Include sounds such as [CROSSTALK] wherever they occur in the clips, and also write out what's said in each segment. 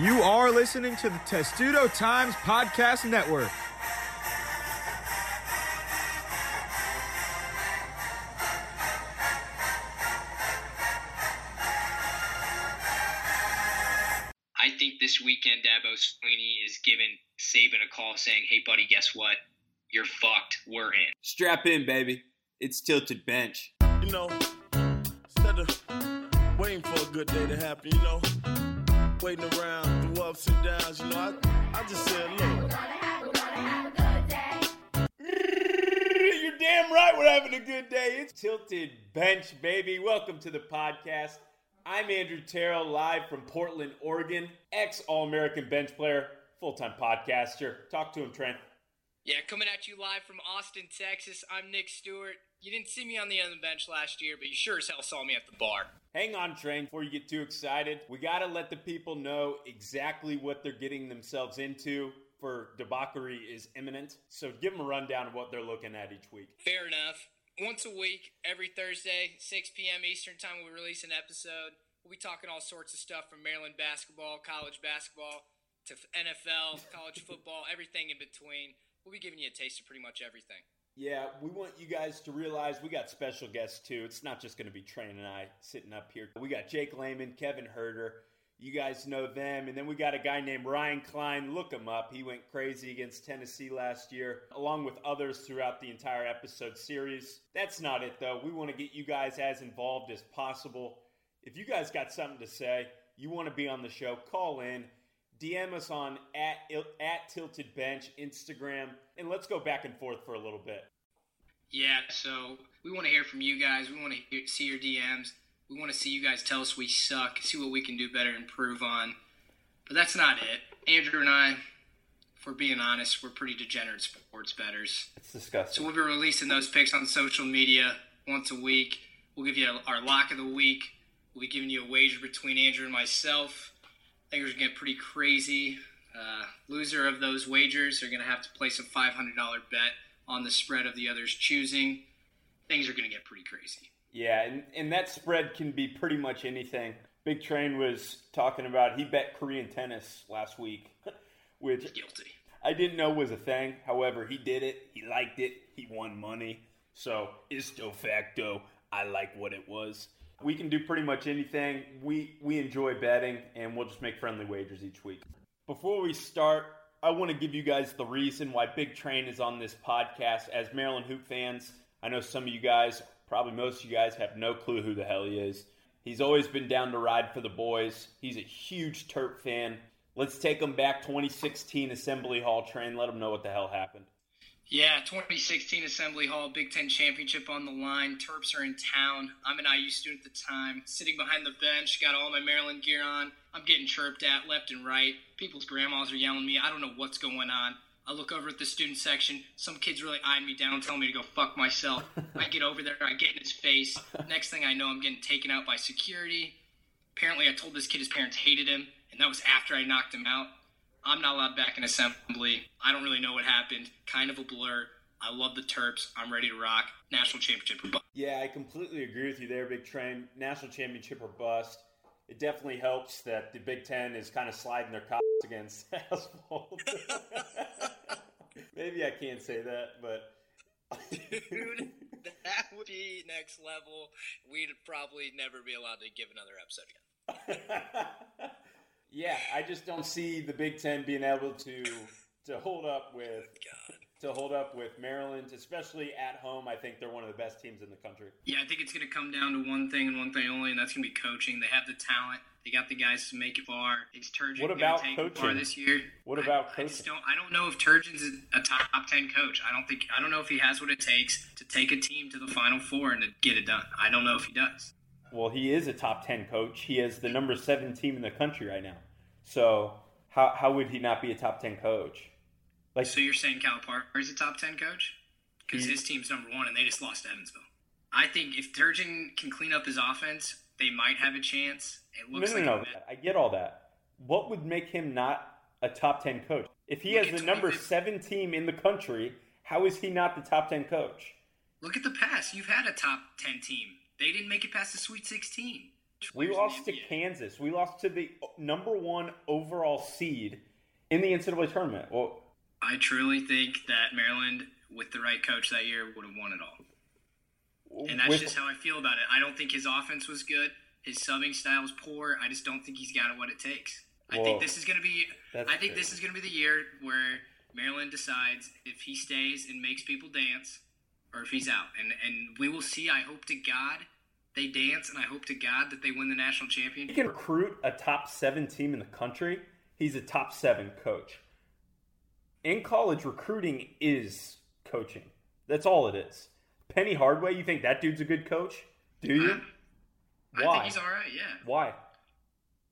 You are listening to the Testudo Times Podcast Network. I think this weekend Dabo Swinney is a call saying, "Hey, buddy, guess what? You're fucked. We're in." Strap in, baby. It's tilted bench. You know, instead of waiting for a good day to happen, you know, waiting around through ups and downs, you know, I, I just said, look. You're damn right we're having a good day. It's Tilted Bench, baby. Welcome to the podcast. I'm Andrew Terrell, live from Portland, Oregon. Ex All American bench player, full time podcaster. Talk to him, Trent. Yeah, coming at you live from Austin, Texas. I'm Nick Stewart. You didn't see me on the end of the bench last year, but you sure as hell saw me at the bar. Hang on, Trent, before you get too excited. We got to let the people know exactly what they're getting themselves into. For debauchery is imminent. So give them a rundown of what they're looking at each week. Fair enough. Once a week, every Thursday, 6 p.m. Eastern Time, we release an episode. We'll be talking all sorts of stuff from Maryland basketball, college basketball, to NFL, college [LAUGHS] football, everything in between. We'll be giving you a taste of pretty much everything. Yeah, we want you guys to realize we got special guests too. It's not just going to be Train and I sitting up here. We got Jake Layman, Kevin Huerter. You guys know them. And then we got a guy named Ryan Klein. Look him up. He went crazy against Tennessee last year, along with others throughout the entire episode series. That's not it, though. We want to get you guys as involved as possible. If you guys got something to say, you want to be on the show, call in. DM us on at, at Tilted Bench, Instagram, and let's go back and forth for a little bit. Yeah, so we want to hear from you guys. We want to hear, see your DMs. We want to see you guys tell us we suck, see what we can do better, improve on. But that's not it. Andrew and I, if we're being honest, we're pretty degenerate sports betters. It's disgusting. So we'll be releasing those picks on social media once a week. We'll give you our lock of the week. We'll be giving you a wager between Andrew and myself. Think it's going to get pretty crazy. Uh, loser of those wagers are going to have to place a $500 bet on the spread of the other's choosing. Things are going to get pretty crazy. Yeah, and, and that spread can be pretty much anything. Big Train was talking about he bet Korean tennis last week, [LAUGHS] which Guilty. I didn't know was a thing. However, he did it. He liked it. He won money. So, isto facto, I like what it was. We can do pretty much anything. We we enjoy betting, and we'll just make friendly wagers each week. Before we start, I want to give you guys the reason why Big Train is on this podcast. As Maryland Hoop fans, I know some of you guys, probably most of you guys, have no clue who the hell he is. He's always been down to ride for the boys. He's a huge Terp fan. Let's take him back 2016 Assembly Hall train. Let him know what the hell happened. Yeah, 2016 Assembly Hall, Big Ten Championship on the line. Terps are in town. I'm an IU student at the time, sitting behind the bench, got all my Maryland gear on. I'm getting chirped at left and right. People's grandmas are yelling at me. I don't know what's going on. I look over at the student section. Some kid's really eyeing me down, telling me to go fuck myself. I get over there, I get in his face. Next thing I know, I'm getting taken out by security. Apparently, I told this kid his parents hated him, and that was after I knocked him out. I'm not allowed back in assembly. I don't really know what happened. Kind of a blur. I love the Terps. I'm ready to rock. National championship or bust. Yeah, I completely agree with you there, Big Train. National championship or bust. It definitely helps that the Big Ten is kind of sliding their cocks against [LAUGHS] asphalt. Maybe I can't say that, but Dude, that would be next level. We'd probably never be allowed to give another episode again. [LAUGHS] yeah, I just don't see the Big Ten being able to to hold up with oh to hold up with Maryland, especially at home. I think they're one of the best teams in the country. Yeah, I think it's going to come down to one thing and one thing only, and that's going to be coaching. They have the talent. They got the guys to make it far. Is Turgeon What about take it far coaching? this year? What I- about I, just don't. I don't know if Turgeon's a top ten coach. I don't think. I don't know if he has what it takes to take a team to the Final Four and to get it done. I don't know if he does. Well, he is a top 10 coach. He is the number seven team in the country right now. So, how, how would he not be a top 10 coach? Like, So you're saying Calipari is a top ten coach? Because his team's number one, and they just lost to Evansville. I think if Turgeon can clean up his offense, they might have a chance. It no, looks no, like no. a- I get all that. What would make him not a top 10 coach? If he Look has the number seven team in the country, how is he not the top 10 coach? Look at the past. You've had a top 10 team. They didn't make it past the Sweet 16. We lost to Kansas. We lost to the number one overall seed in the NCAA tournament. Well, I truly think that Maryland, with the right coach that year, would have won it all. And that's with- just how I feel about it. I don't think his offense was good. His subbing style was poor. I just don't think he's got what it takes. I Whoa. think this is going to be. I think this is going to be the year where Maryland decides if he stays and makes people dance, or if he's out. And and we will see. I hope to God they dance, and I hope to God that they win the national championship. he can recruit a top seven team in the country. He's a top seven coach. In college, recruiting is coaching. That's all it is. Penny Hardaway, you think that dude's a good coach? Do you? Uh, I Why? think he's all right. Yeah, Why?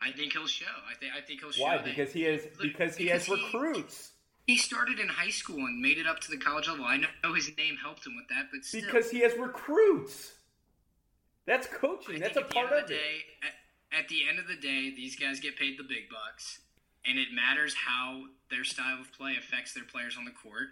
I think he'll show. I think I think he'll show. Why? Because he has Look, because he has because he- recruits. He started in high school and made it up to the college level. I know his name helped him with that, but still, Because he has recruits. That's coaching. That's a part of of the it. day, at, at the end of the day, these guys get paid the big bucks, and it matters how their style of play affects their players on the court.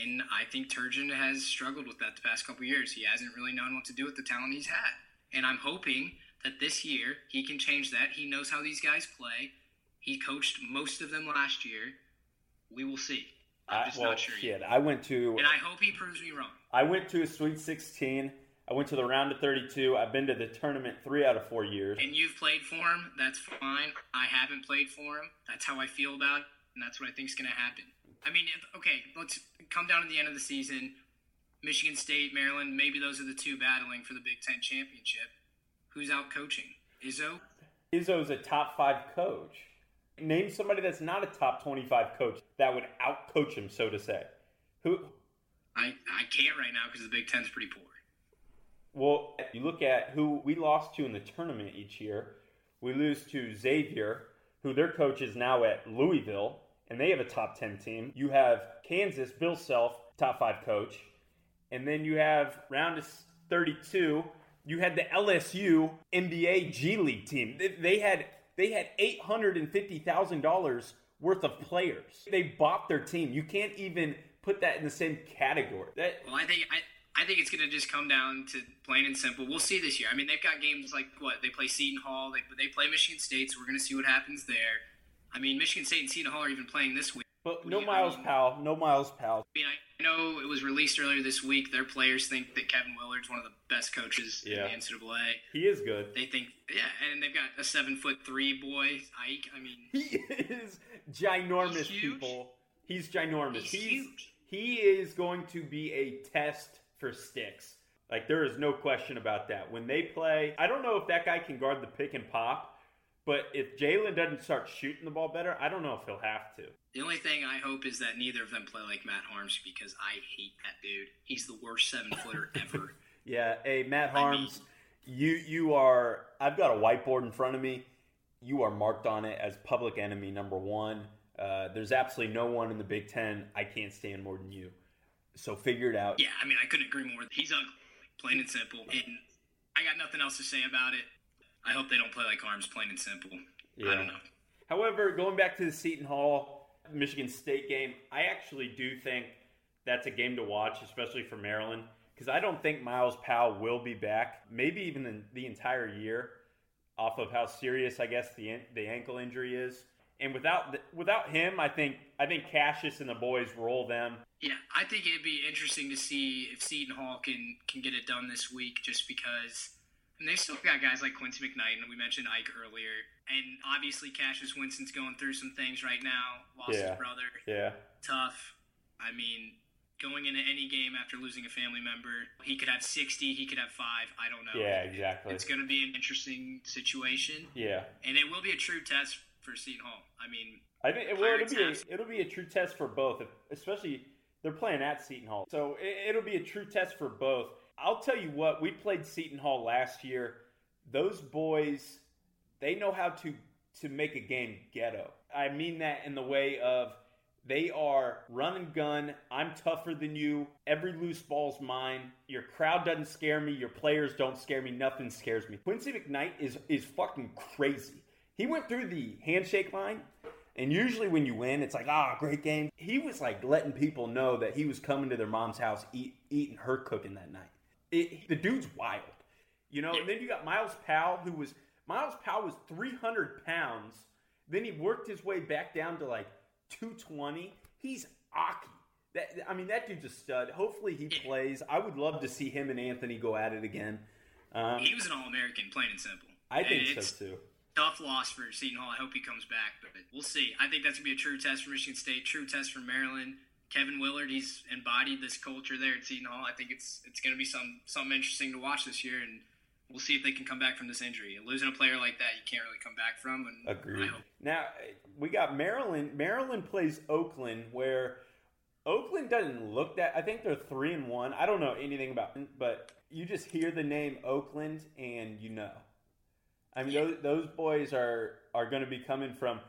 And I think Turgeon has struggled with that the past couple years. He hasn't really known what to do with the talent he's had. And I'm hoping that this year he can change that. He knows how these guys play. He coached most of them last year. We will see. I'm I, just well, not sure yet. shit. I went to And I hope he proves me wrong. I went to a Sweet 16. I went to the round of 32. I've been to the tournament three out of four years. And you've played for him, that's fine. I haven't played for him. That's how I feel about it, and that's what I think is going to happen. I mean, if, okay, let's come down to the end of the season. Michigan State, Maryland, maybe those are the two battling for the Big Ten championship. Who's out coaching? Izzo? Izzo's a top five coach. Name somebody that's not a top 25 coach that would outcoach him, so to say. Who? I, I can't right now because the Big Ten's pretty poor. Well, you look at who we lost to in the tournament each year. We lose to Xavier, who their coach is now at Louisville, and they have a top 10 team. You have Kansas, Bill Self, top five coach. And then you have round of 32, you had the LSU NBA G League team. They- had they had $850,000 worth of players. They bought their team. You can't even put that in the same category. That Well, I think I, I think it's going to just come down to plain and simple. We'll see this year. I mean, they've got games like what they play Seton Hall. They they play Michigan State, so we're going to see what happens there. I mean, Michigan State and Seton Hall are even playing this week. but no I Myles mean- Powell, no Myles Powell. I mean, I know it was released earlier this week. Their players think that Kevin Willard's one of the best coaches Yeah. in the NCAA. He is good. They think, yeah, and they've got a seven foot three boy, Ike. I mean, He is ginormous, He's people. He's ginormous. He's huge. He is going to be a test for Stix. Like there is no question about that. When they play, I don't know if that guy can guard the pick and pop, but if Jalen doesn't start shooting the ball better, I don't know if he'll have to. the only thing I hope is that neither of them play like Matt Haarms because I hate that dude. He's the worst seven footer [LAUGHS] ever. Yeah, hey Matt I Haarms, you you are. I've got a whiteboard in front of me. You are marked on it as public enemy number one. Uh, there's absolutely no one in the Big Ten I can't stand more than you. So figure it out. Yeah, I mean, I couldn't agree more. He's ugly, plain and simple. And I got nothing else to say about it. I hope they don't play like Haarms, plain and simple. Yeah. I don't know. However, going back to the Seton Hall Michigan State game, I actually do think that's a game to watch, especially for Maryland, because I don't think Myles Powell will be back, maybe even the, the entire year, off of how serious I guess the the ankle injury is. And without the, without him, I think I think Cassius and the boys roll them. Yeah, I think it'd be interesting to see if Seton Hall can can get it done this week. Just because, And they still got guys like Quincy McKnight, and we mentioned Ike earlier. And obviously, Cassius Winston's going through some things right now. Lost Yeah. his brother. Yeah. Tough. I mean, going into any game after losing a family member, he could have 60, he could have five. I don't know. Yeah, exactly. It's going to be an interesting situation, Yeah. and it will be a true test for Seton Hall. I mean, I think well, it'll be a, it'll be a true test for both, especially they're playing at Seton Hall, so it, it'll be a true test for both. I'll tell you what, we played Seton Hall last year. Those boys, they know how to to make a game ghetto. I mean that in the way of they are run and gun. I'm tougher than you. Every loose ball's mine. Your crowd doesn't scare me. Your players don't scare me. Nothing scares me. Quincy McKnight is is fucking crazy. He went through the handshake line, and usually when you win, it's like ah, great game. He was like letting people know that he was coming to their mom's house, eat, eating her cooking that night. It, the dude's wild, you know. And then you got Myles Powell, who was Myles Powell was 300 pounds. Then he worked his way back down to like 220. He's Aki. That I mean, that dude's a stud. Hopefully he plays. I would love to see him and Anthony go at it again. Um, he was an All American, plain and simple. I think so too. Tough loss for Seton Hall. I hope he comes back, but we'll see. I think that's gonna be a true test for Michigan State, true test for Maryland. Kevin Willard, he's embodied this culture there at Seton Hall. I think it's it's gonna be some something interesting to watch this year, and we'll see if they can come back from this injury. Losing a player like that, you can't really come back from. And I Agreed. hope Now we got Maryland. Maryland plays Oakland, where Oakland doesn't look that. I think they're three and one. I don't know anything about, but you just hear the name Oakland and you know. I mean, those, those boys are are going to be coming from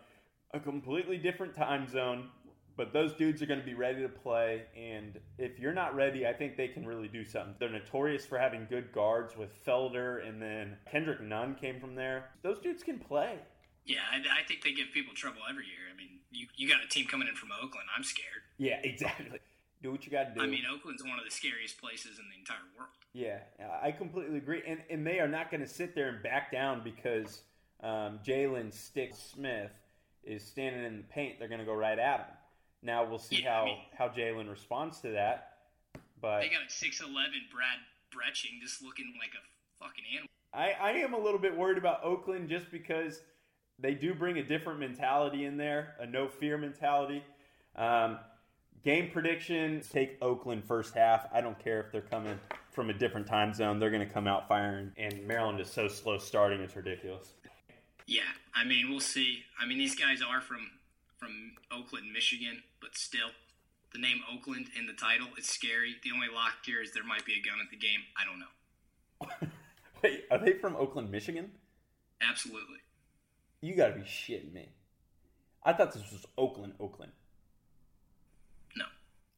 a completely different time zone, but those dudes are going to be ready to play. And if you're not ready, I think they can really do something. They're notorious for having good guards with Felder, and then Kendrick Nunn came from there. Those dudes can play. Yeah, I, I think they give people trouble every year. I mean, you, you got a team coming in from Oakland. I'm scared. Yeah, [LAUGHS] exactly. Do what you got to do. I mean, Oakland's one of the scariest places in the entire world. yeah, I completely agree. And and they are not going to sit there and back down because um, Jalen Stick Smith is standing in the paint. They're going to go right at him. Now we'll see Yeah, I how mean- how Jalen responds to that. But They got a 6'11 Brad Brechting just looking like a fucking animal. I, I am a little bit worried about Oakland just because they do bring a different mentality in there, a no fear mentality. Um, game prediction take Oakland first half. I don't care if they're coming from a different time zone, they're going to come out firing. And Maryland is so slow starting, it's ridiculous. Yeah, I mean, we'll see. I mean, these guys are from from Oakland, Michigan, but still, the name Oakland in the title is scary. The only lock here is there might be a gun at the game. I don't know. [LAUGHS] Wait, are they from Oakland, Michigan? Absolutely. You got to be shitting me. I thought this was Oakland, Oakland.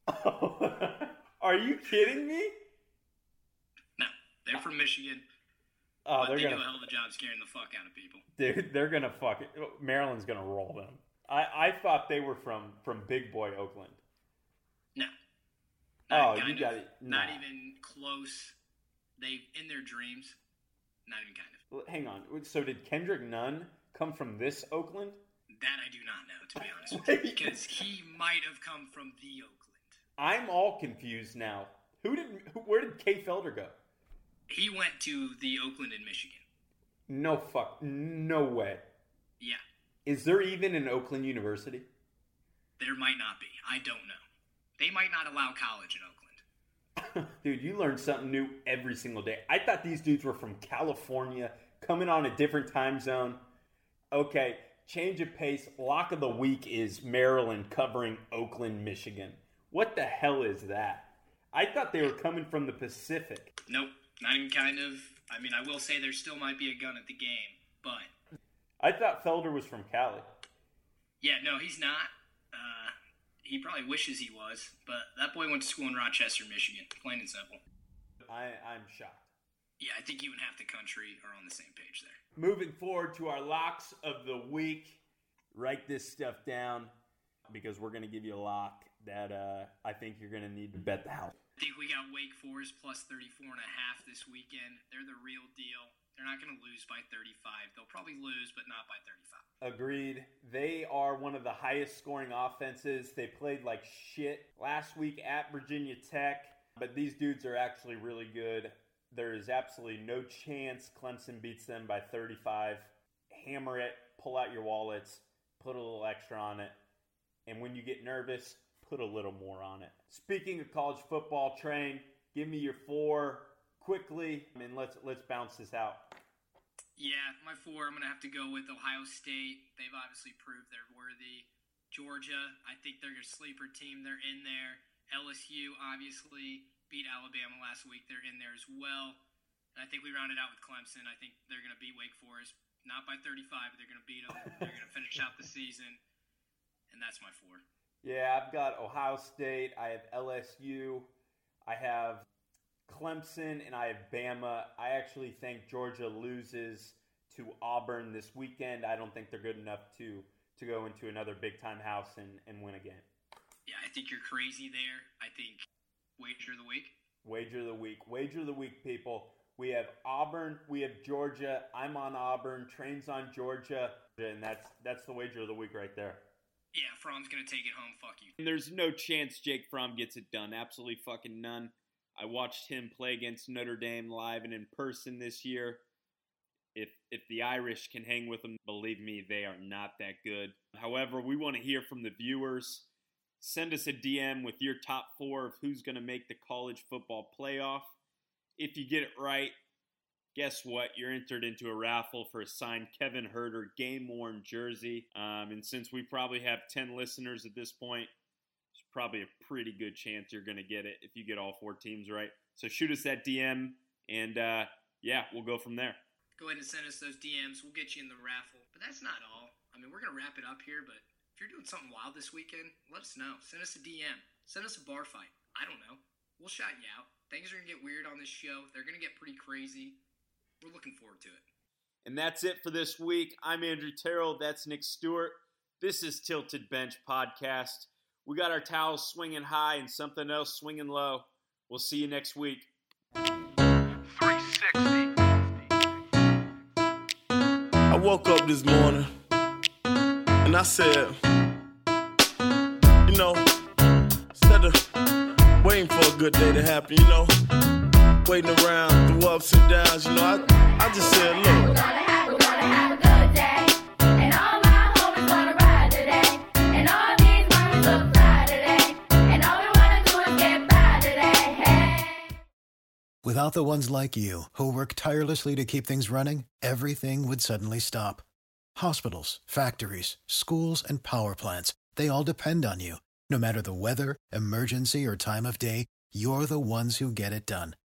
No, [LAUGHS] are you kidding me? no, they're from Michigan, Oh, but they're they gonna do a hell of a job scaring the fuck out of people. Dude, they're gonna fuck it. Maryland's gonna roll them. I, I thought they were from from Big Boy Oakland. No. Oh, Not you kind got of. it. Not even close. They in their dreams. Not even kind of. Well, Hang on. So did Kendrick Nunn come from this Oakland? That I do not know, to be honest with you, [LAUGHS] because he might have come from the Oakland. I'm all confused now. Who did? Who, where did Kay Felder go? He went to the Oakland in Michigan. No fuck. No way. Yeah, Is there even an Oakland University? there might not be. I don't know. They might not allow college in Oakland. [LAUGHS] Dude, you learn something new every single day. I thought these dudes were from California, coming on a different time zone. Okay, change of pace. Lock of the week is Maryland covering Oakland, Michigan. What the hell is that? I thought they were coming from the Pacific. Nope, not even kind of. I mean, I will say there still might be a gun at the game, but I thought Felder was from Cali. yeah, no, he's not. Uh, he probably wishes he was, but that boy went to school in Rochester, Michigan. Plain and simple. I, I'm shocked. Yeah, I think you and half the country are on the same page there. Moving forward to our locks of the week. Write this stuff down because we're going to give you a lock that uh, I think you're going to need to bet the house. I think we got Wake Forest plus 34 and a half this weekend. They're the real deal. They're not going to lose by 35. They'll probably lose, but not by 35. Agreed. They are one of the highest scoring offenses. They played like shit last week at Virginia Tech, but these dudes are actually really good. There is absolutely no chance Clemson beats them by 35. Hammer it, pull out your wallets, put a little extra on it, and when you get nervous, put a little more on it. Speaking of college football, train, give me your four quickly, and let's let's bounce this out. Yeah, my four, I'm going to have to go with Ohio State. They've obviously proved they're worthy. Georgia, I think they're a sleeper team. They're in there. LSU, obviously, beat Alabama last week. They're in there as well. And I think we rounded out with Clemson. I think they're going to beat Wake Forest, not by 35, but they're going to beat them. they're going to finish out the season. And that's my four. Yeah, I've got Ohio State. I have LSU. I have Clemson, and I have Bama. I actually think Georgia loses to Auburn this weekend. I don't think they're good enough to to go into another big time house and, and win again. Yeah, I think you're crazy there. I think Wager of the week. Wager of the week. Wager of the week, people. We have Auburn. We have Georgia. I'm on Auburn. Trains on Georgia, and that's that's the wager of the week right there. Yeah, Fromm's gonna take it home. Fuck you. And there's no chance Jake Fromm gets it done. Absolutely fucking none. I watched him play against Notre Dame live and in person this year. If if the Irish can hang with them, believe me, they are not that good. However, we want to hear from the viewers send us a DM with your top four of who's going to make the college football playoff. If you get it right, guess what? You're entered into a raffle for a signed Kevin Huerter game worn jersey. Um, and since we probably have 10 listeners at this point, it's probably a pretty good chance you're going to get it if you get all four teams right. So shoot us that DM, and uh, yeah, we'll go from there. Go ahead and send us those DMs. We'll get you in the raffle. But that's not all. I mean, we're going to wrap it up here, but if you're doing something wild this weekend, let us know. Send us a DM. Send us a bar fight. I don't know. We'll shout you out. Things are going to get weird on this show. They're going to get pretty crazy. We're looking forward to it. And that's it for this week. I'm Andrew Terrell. That's Nick Stewart. This is Tilted Bench Podcast. We got our towels swinging high and something else swinging low. We'll see you next week. 360. I woke up this morning and I said, you know, instead of waiting for a good day to happen, you know, waiting around through ups and downs, you know, I, I just said, look. We're gonna have, we're gonna have a good day. And all my homies wanna ride today. And all these mommies look fly today. And all we wanna do is get by today. Hey. Without the ones like you, who work tirelessly to keep things running, everything would suddenly stop. Hospitals, factories, schools, and power plants, they all depend on you. No matter the weather, emergency, or time of day, you're the ones who get it done.